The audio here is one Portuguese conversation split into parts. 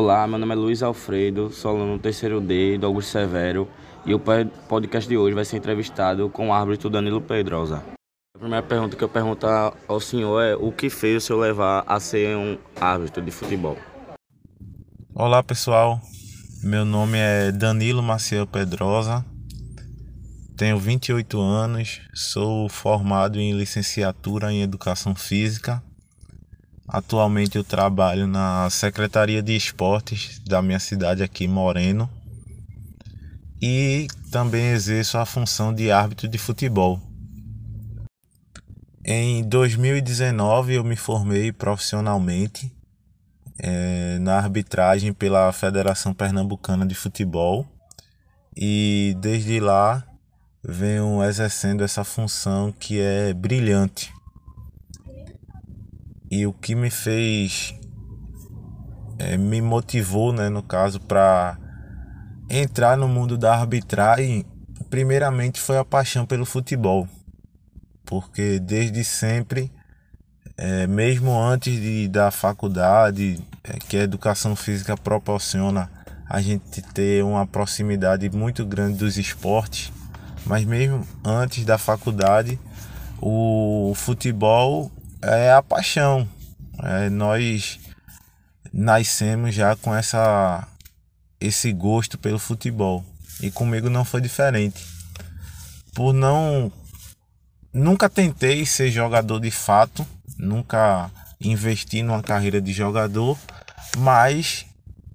Olá, meu nome é Luiz Alfredo, sou aluno do terceiro D do Augusto Severo e o podcast de hoje vai ser entrevistado com o árbitro Danilo Pedrosa. A primeira pergunta que eu pergunto ao senhor é o que fez o senhor levar a ser um árbitro de futebol? Olá pessoal, meu nome é Danilo Maciel Pedrosa, tenho 28 anos, sou formado em licenciatura em Educação Física Atualmente eu trabalho na Secretaria de Esportes da minha cidade aqui, Moreno, e também exerço a função de árbitro de futebol. Em 2019 eu me formei profissionalmente é, na arbitragem pela Federação Pernambucana de Futebol. E desde lá venho exercendo essa função que é brilhante e o que me fez, é, me motivou, né, no caso, para entrar no mundo da arbitragem, primeiramente foi a paixão pelo futebol. Porque desde sempre, é, mesmo antes de, da faculdade, é, que a educação física proporciona a gente ter uma proximidade muito grande dos esportes, mas mesmo antes da faculdade, o futebol é a paixão. É, nós nascemos já com essa esse gosto pelo futebol e comigo não foi diferente. Por não nunca tentei ser jogador de fato, nunca investi numa carreira de jogador, mas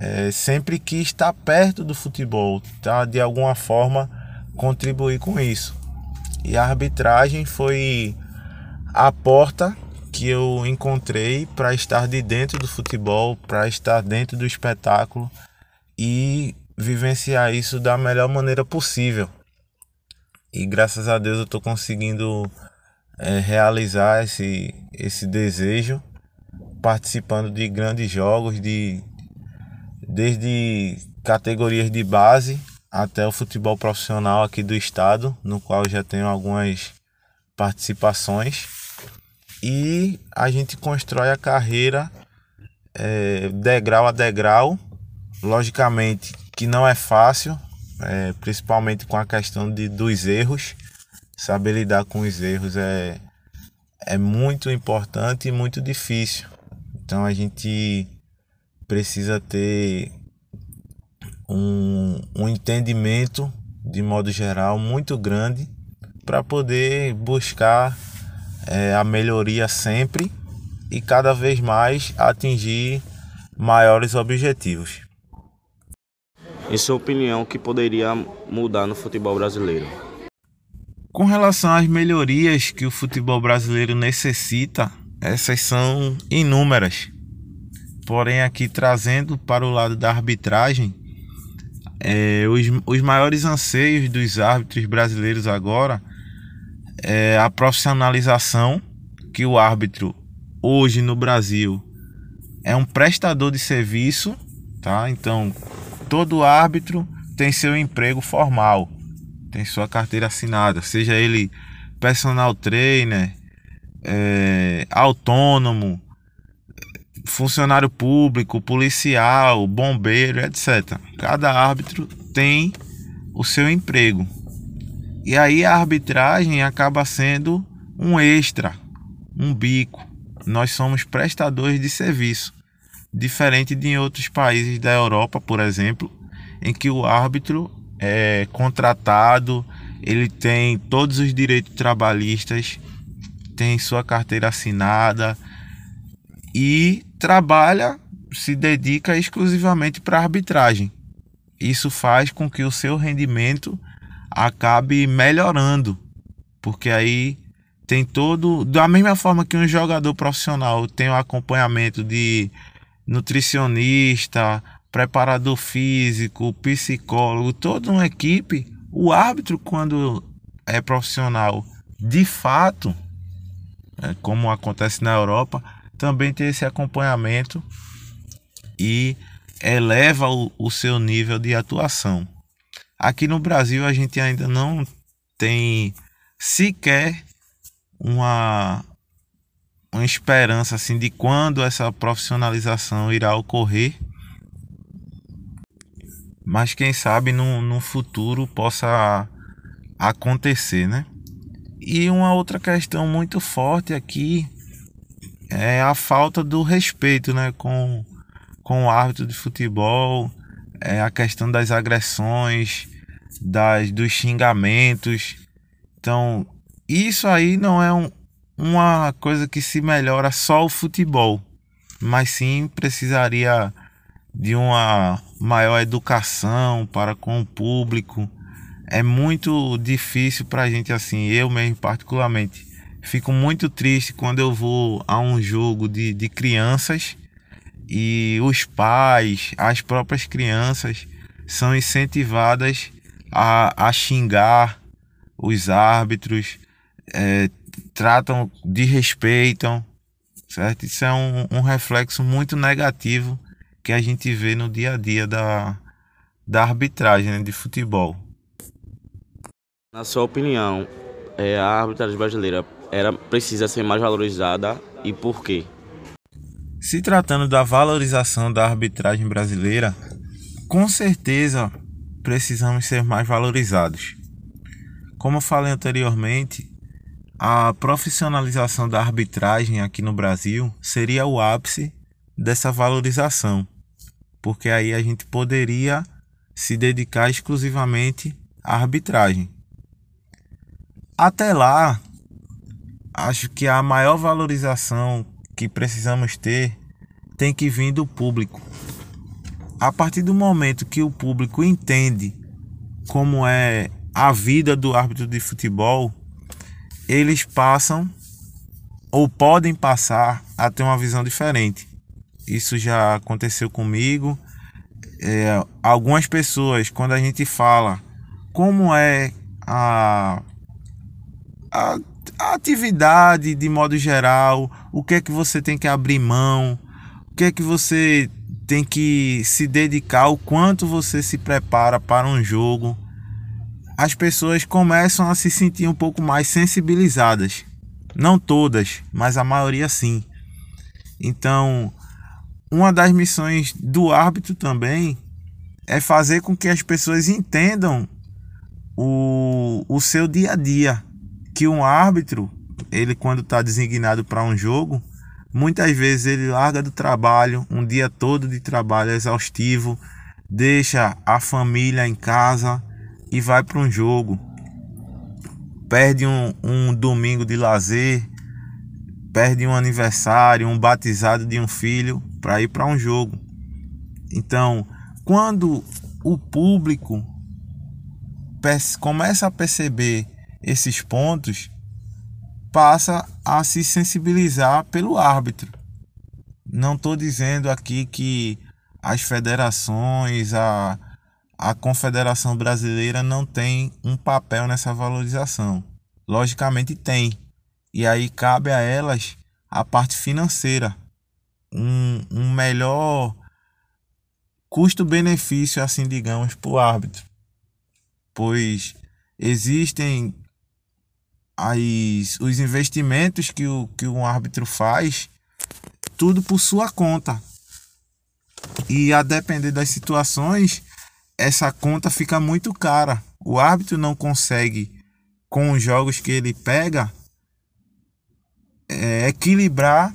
é, sempre quis estar perto do futebol, tá? De alguma forma contribuir com isso. E a arbitragem foi a porta que eu encontrei para estar de dentro do futebol, para estar dentro do espetáculo e vivenciar isso da melhor maneira possível. E graças a Deus eu estou conseguindo é, realizar esse, esse desejo, participando de grandes jogos, de, desde categorias de base até o futebol profissional aqui do estado, no qual já tenho algumas participações e a gente constrói a carreira é, degrau a degrau. Logicamente que não é fácil, é, principalmente com a questão de, dos erros. Saber lidar com os erros é, é muito importante e muito difícil. Então a gente precisa ter um, um entendimento de modo geral muito grande para poder buscar é, a melhoria sempre e cada vez mais atingir maiores objetivos. Em sua opinião, o que poderia mudar no futebol brasileiro? Com relação às melhorias que o futebol brasileiro necessita, essas são inúmeras. Porém, aqui trazendo para o lado da arbitragem, é, os, os maiores anseios dos árbitros brasileiros agora é a profissionalização que o árbitro hoje no Brasil é um prestador de serviço, tá? Então, todo árbitro tem seu emprego formal, tem sua carteira assinada, seja ele personal trainer, é, autônomo, funcionário público, policial, bombeiro, etc. Cada árbitro tem o seu emprego. E aí a arbitragem acaba sendo um extra, um bico. Nós somos prestadores de serviço, diferente de outros países da Europa, por exemplo, em que o árbitro é contratado, ele tem todos os direitos trabalhistas, tem sua carteira assinada e trabalha, se dedica exclusivamente para arbitragem. Isso faz com que o seu rendimento acabe melhorando, porque aí tem todo, da mesma forma que um jogador profissional tem o acompanhamento de nutricionista, preparador físico, psicólogo, toda uma equipe, o árbitro quando é profissional, de fato, é, como acontece na Europa, também tem esse acompanhamento e eleva o, o seu nível de atuação. Aqui no Brasil a gente ainda não tem sequer uma, uma esperança assim de quando essa profissionalização irá ocorrer, mas quem sabe no, no futuro possa acontecer, né? E uma outra questão muito forte aqui é a falta do respeito, né, com, com o árbitro de futebol, é a questão das agressões, das dos xingamentos. Então, isso aí não é um, uma coisa que se melhora só o futebol, mas sim precisaria de uma maior educação para com o público. É muito difícil para a gente assim, eu mesmo particularmente. Fico muito triste quando eu vou a um jogo de, de crianças e os pais, as próprias crianças, são incentivadas a, a xingar os árbitros, é, tratam, desrespeitam, certo? Isso é um, um reflexo muito negativo que a gente vê no dia a dia da, da arbitragem né, de futebol. Na sua opinião, é, a arbitragem brasileira era precisa ser mais valorizada e por quê? Se tratando da valorização da arbitragem brasileira, com certeza precisamos ser mais valorizados. Como eu falei anteriormente, a profissionalização da arbitragem aqui no Brasil seria o ápice dessa valorização, porque aí a gente poderia se dedicar exclusivamente à arbitragem. Até lá, acho que a maior valorização que precisamos ter tem que vir do público. A partir do momento que o público entende como é a vida do árbitro de futebol, eles passam ou podem passar a ter uma visão diferente. Isso já aconteceu comigo. É, algumas pessoas, quando a gente fala como é a, a, a, atividade de modo geral, o que é que você tem que abrir mão, o que é que você tem que se dedicar, o quanto você se prepara para um jogo as pessoas começam a se sentir um pouco mais sensibilizadas. Não todas, mas a maioria sim. Então, uma das missões do árbitro também é fazer com que as pessoas entendam o, o seu dia a dia. Que um árbitro, ele quando está designado para um jogo, muitas vezes ele larga do trabalho, um dia todo de trabalho exaustivo, deixa a família em casa e vai para um jogo. Perde um, um domingo de lazer, perde um aniversário, um batizado de um filho para ir para um jogo. Então, quando o público começa a perceber esses pontos, passa a se sensibilizar pelo árbitro. Não estou dizendo aqui que as federações, a, a Confederação Brasileira não tem um papel nessa valorização. Logicamente tem. E aí cabe a elas a parte financeira. Um, um melhor custo-benefício, assim digamos, para o árbitro. Pois existem as, os investimentos que, o, que um árbitro faz, tudo por sua conta. E a depender das situações, essa conta fica muito cara. O árbitro não consegue, com os jogos que ele pega, é, equilibrar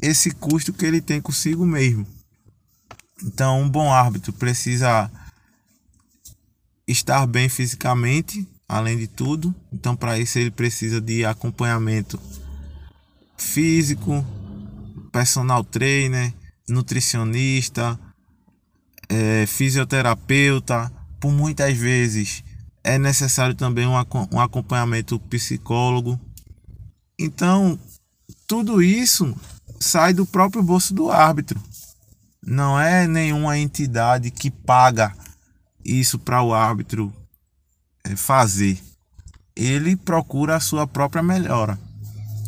esse custo que ele tem consigo mesmo. Então, um bom árbitro precisa estar bem fisicamente, além de tudo. Então, para isso, ele precisa de acompanhamento físico, personal trainer, nutricionista, é, fisioterapeuta, por muitas vezes é necessário também um, um acompanhamento psicólogo. Então, tudo isso sai do próprio bolso do árbitro. Não é nenhuma entidade que paga isso para o árbitro fazer. Ele procura a sua própria melhora.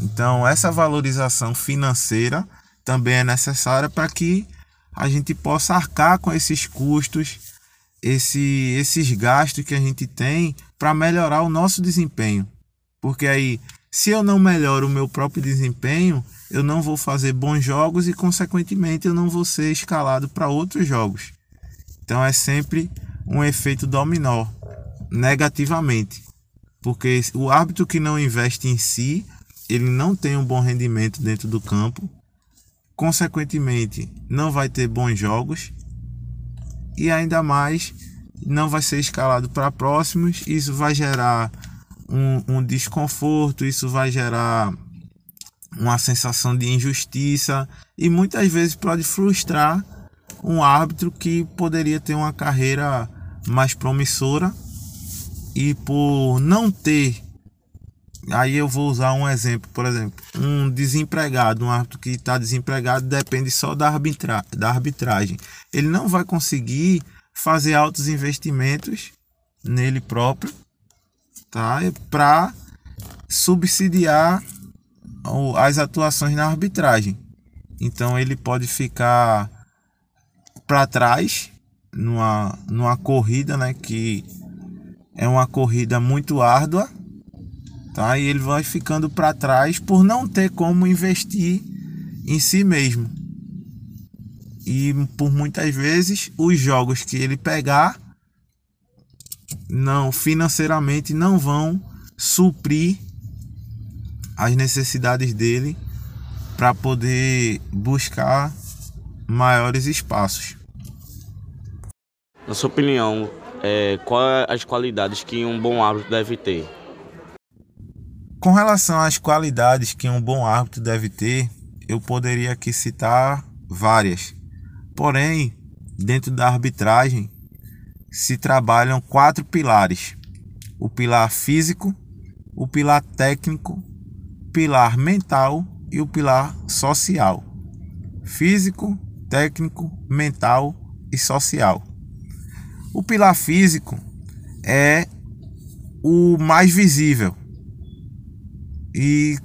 Então, essa valorização financeira também é necessária para que a gente possa arcar com esses custos, esse, esses gastos que a gente tem para melhorar o nosso desempenho. Porque aí, se eu não melhoro o meu próprio desempenho, eu não vou fazer bons jogos e, consequentemente, eu não vou ser escalado para outros jogos. Então, é sempre um efeito dominó negativamente. Porque o árbitro que não investe em si, ele não tem um bom rendimento dentro do campo, consequentemente, não vai ter bons jogos e ainda mais não vai ser escalado para próximos. Isso vai gerar um, um desconforto, isso vai gerar uma sensação de injustiça e muitas vezes pode frustrar um árbitro que poderia ter uma carreira mais promissora e por não ter aí eu vou usar um exemplo por exemplo um desempregado um árbitro que está desempregado depende só da, arbitra da arbitragem. Ele não vai conseguir fazer altos investimentos nele próprio tá? Para subsidiar as atuações na arbitragem. Então ele pode ficar para trás numa, numa corrida né que é uma corrida muito árdua, tá? E ele vai ficando para trás por não ter como investir em si mesmo. E por muitas vezes os jogos que ele pegar não financeiramente não vão suprir as necessidades dele para poder buscar maiores espaços. Na sua opinião, é, quais as qualidades que um bom árbitro deve ter? Com relação às qualidades que um bom árbitro deve ter, eu poderia aqui citar várias. Porém, dentro da arbitragem se trabalham quatro pilares: o pilar físico, o pilar técnico, pilar mental e o pilar social. Físico, técnico, mental e social. O pilar físico é o mais visível e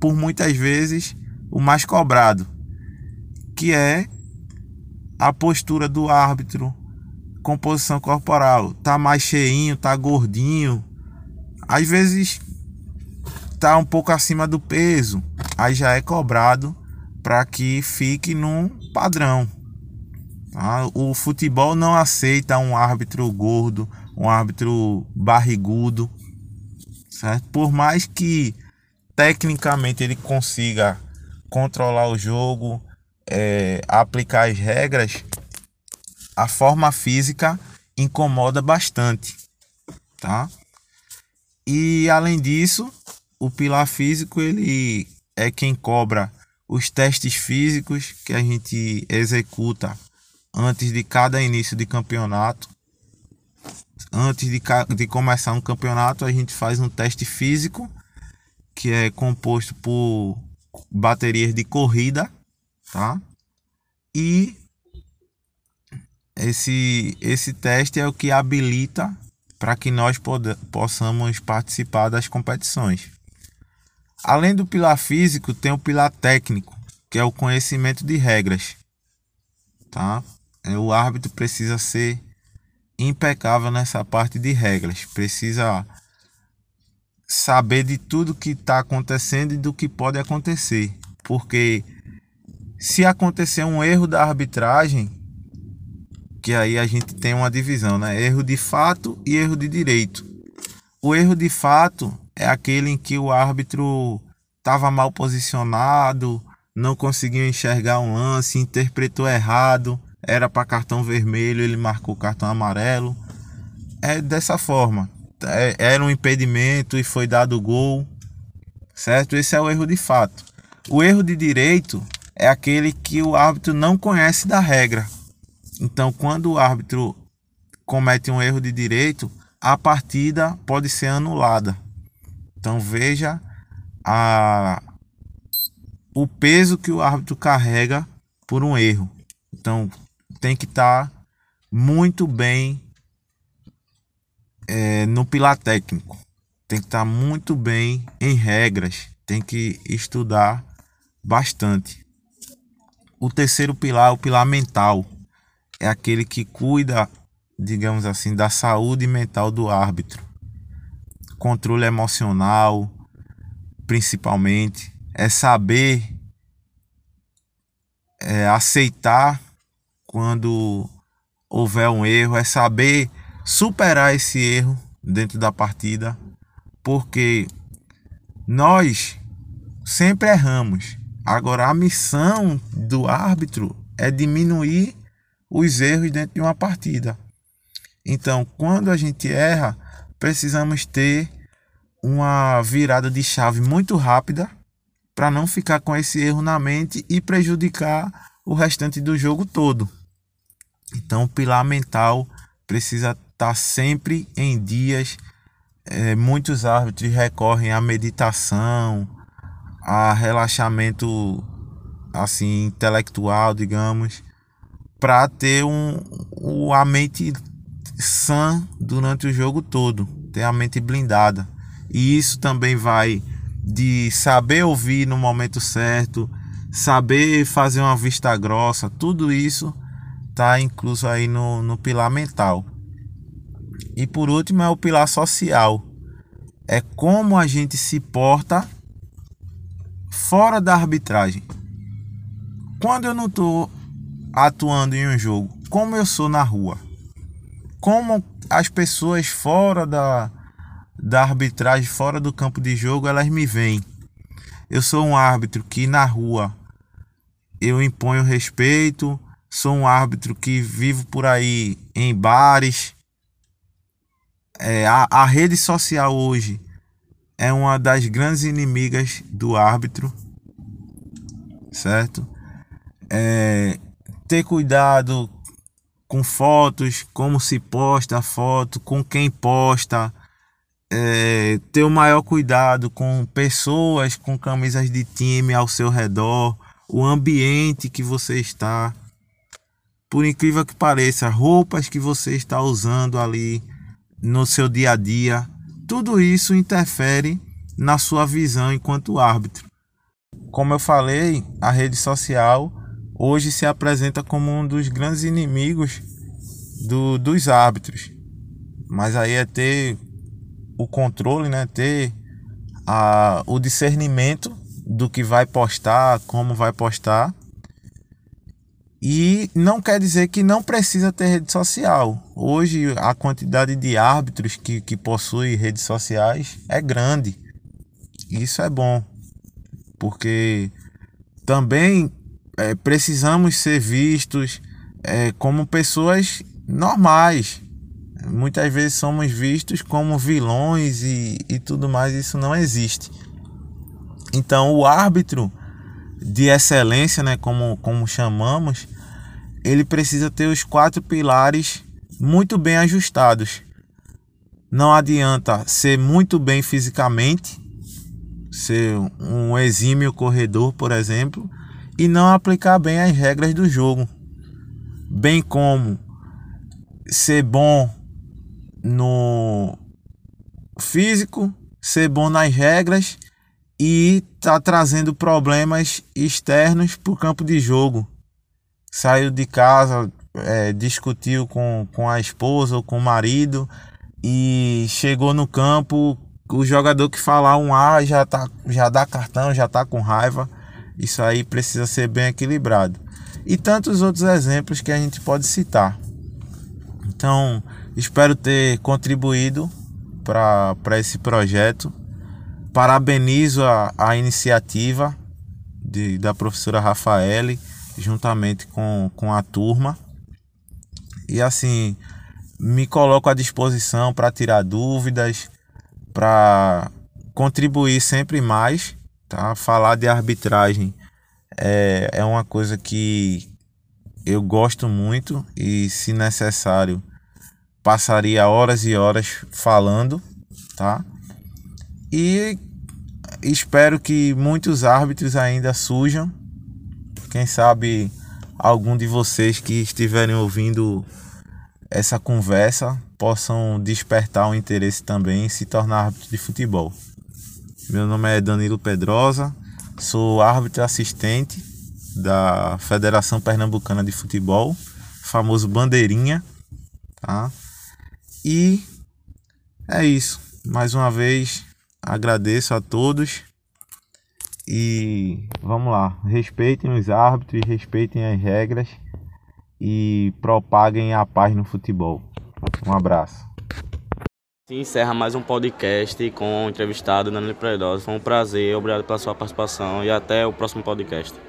por muitas vezes o mais cobrado, que é a postura do árbitro, composição corporal, tá mais cheinho, tá gordinho, às vezes tá um pouco acima do peso, aí já é cobrado para que fique num padrão. Ah, o futebol não aceita um árbitro gordo, um árbitro barrigudo, certo? Por mais que tecnicamente ele consiga controlar o jogo, é, aplicar as regras, a forma física incomoda bastante, tá? E além disso, o pilar físico ele é quem cobra os testes físicos que a gente executa antes de cada início de campeonato. Antes de, de começar um campeonato, a gente faz um teste físico que é composto por baterias de corrida, tá? E esse, esse teste é o que habilita para que nós possamos participar das competições. Além do pilar físico, tem o pilar técnico, que é o conhecimento de regras, tá? É, o árbitro precisa ser impecável nessa parte de regras, precisa saber de tudo que está acontecendo e do que pode acontecer, porque se acontecer um erro da arbitragem, que aí a gente tem uma divisão, né? Erro de fato e erro de direito. O erro de fato é aquele em que o árbitro estava mal posicionado, não conseguiu enxergar um lance, interpretou errado, era para cartão vermelho, ele marcou cartão amarelo. É dessa forma. É, era um impedimento e foi dado gol. Certo? Esse é o erro de fato. O erro de direito é aquele que o árbitro não conhece da regra. Então, quando o árbitro comete um erro de direito, a partida pode ser anulada. Então, veja a, o peso que o árbitro carrega por um erro. Então, tem que estar tá muito bem é, no pilar técnico, tem que estar tá muito bem em regras, tem que estudar bastante. O terceiro pilar, o pilar mental, é aquele que cuida, digamos assim, da saúde mental do árbitro. Controle emocional, principalmente, é saber é, aceitar quando houver um erro, é saber superar esse erro dentro da partida, porque nós sempre erramos. Agora a missão do árbitro é diminuir os erros dentro de uma partida. Então, quando a gente erra, precisamos ter uma virada de chave muito rápida para não ficar com esse erro na mente e prejudicar o restante do jogo todo. Então, o pilar mental precisa estar tá sempre em dias. É, muitos árbitros recorrem à meditação, a relaxamento assim intelectual, digamos, para ter um, um, a mente sã durante o jogo todo, ter a mente blindada. E isso também vai de saber ouvir no momento certo, saber fazer uma vista grossa, tudo isso está incluso aí no, no pilar mental. E por último é o pilar social. É como a gente se porta fora da arbitragem. Quando eu não estou atuando em um jogo, como eu sou na rua, como as pessoas fora da, da arbitragem, fora do campo de jogo, elas me veem. Eu sou um árbitro que na rua eu imponho respeito, sou um árbitro que vivo por aí em bares. É, a, a rede social hoje é uma das grandes inimigas do árbitro, certo? É, ter cuidado com fotos, como se posta a foto, com quem posta, é, ter o maior cuidado com pessoas com camisas de time ao seu redor, o ambiente que você está. Por incrível que pareça, roupas que você está usando ali no seu dia a dia, tudo isso interfere na sua visão enquanto árbitro. Como eu falei, a rede social hoje se apresenta como um dos grandes inimigos do, dos árbitros. Mas aí é ter o controle, né? ter a, o discernimento do que vai postar, como vai postar. E não quer dizer que não precisa ter rede social. Hoje a quantidade de árbitros que, que possui redes sociais é grande. Isso é bom, porque também é, precisamos ser vistos é, como pessoas normais. Muitas vezes somos vistos como vilões e, e tudo mais, isso não existe. Então, o árbitro de excelência, né, como, como chamamos, ele precisa ter os quatro pilares muito bem ajustados. Não adianta ser muito bem fisicamente, ser um exímio corredor, por exemplo, e não aplicar bem as regras do jogo, bem como ser bom no físico, ser bom nas regras e tá trazendo problemas externos para o campo de jogo. Saiu de casa, é, discutiu com, com a esposa ou com o marido e chegou no campo. O jogador que falar um A já, tá, já dá cartão, já tá com raiva. Isso aí precisa ser bem equilibrado. E tantos outros exemplos que a gente pode citar. Então, espero ter contribuído para esse projeto. Parabenizo a, a iniciativa de, da professora Rafaele, juntamente com, com a turma. E assim, me coloco à disposição para tirar dúvidas, para contribuir sempre mais tá? Falar de arbitragem é, é uma coisa que eu gosto muito e, se necessário, passaria horas e horas falando, tá? E espero que muitos árbitros ainda surjam. Quem sabe algum de vocês que estiverem ouvindo essa conversa possam despertar o um interesse também em se tornar árbitro de futebol. Meu nome é Danilo Pedrosa, sou árbitro assistente da Federação Pernambucana de Futebol, famoso Bandeirinha, tá? E é isso. Mais uma vez agradeço a todos e vamos lá, respeitem os árbitros, respeitem as regras e propaguem a paz no futebol. Um abraço. Se encerra mais um podcast com o entrevistado Danilo Predosa. Foi um prazer, obrigado pela sua participação e até o próximo podcast.